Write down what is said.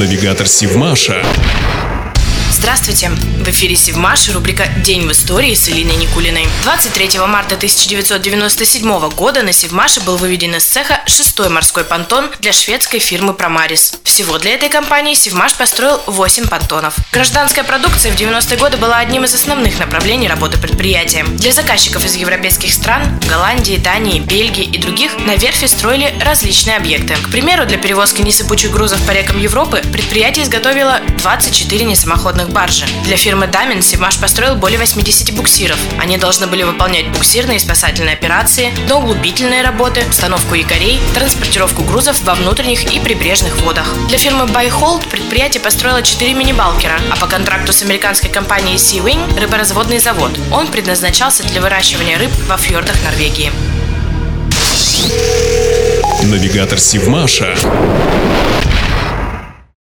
Навигатор Сивмаша. Здравствуйте! В эфире Севмаш, рубрика «День в истории» с Элиной Никулиной. 23 марта 1997 года на Севмаше был выведен из цеха шестой морской понтон для шведской фирмы Промарис. Всего для этой компании Севмаш построил 8 понтонов. Гражданская продукция в 90-е годы была одним из основных направлений работы предприятия. Для заказчиков из европейских стран – Голландии, Дании, Бельгии и других – на верфи строили различные объекты. К примеру, для перевозки несыпучих грузов по рекам Европы предприятие изготовило 24 несамоходных баржи. Для фирмы Дамин Севмаш построил более 80 буксиров. Они должны были выполнять буксирные и спасательные операции, доуглубительные работы, установку якорей, транспортировку грузов во внутренних и прибрежных водах. Для фирмы Байхолд предприятие построило 4 мини-балкера, а по контракту с американской компанией Sea Wing – рыборазводный завод. Он предназначался для выращивания рыб во фьордах Норвегии. Навигатор Сивмаша.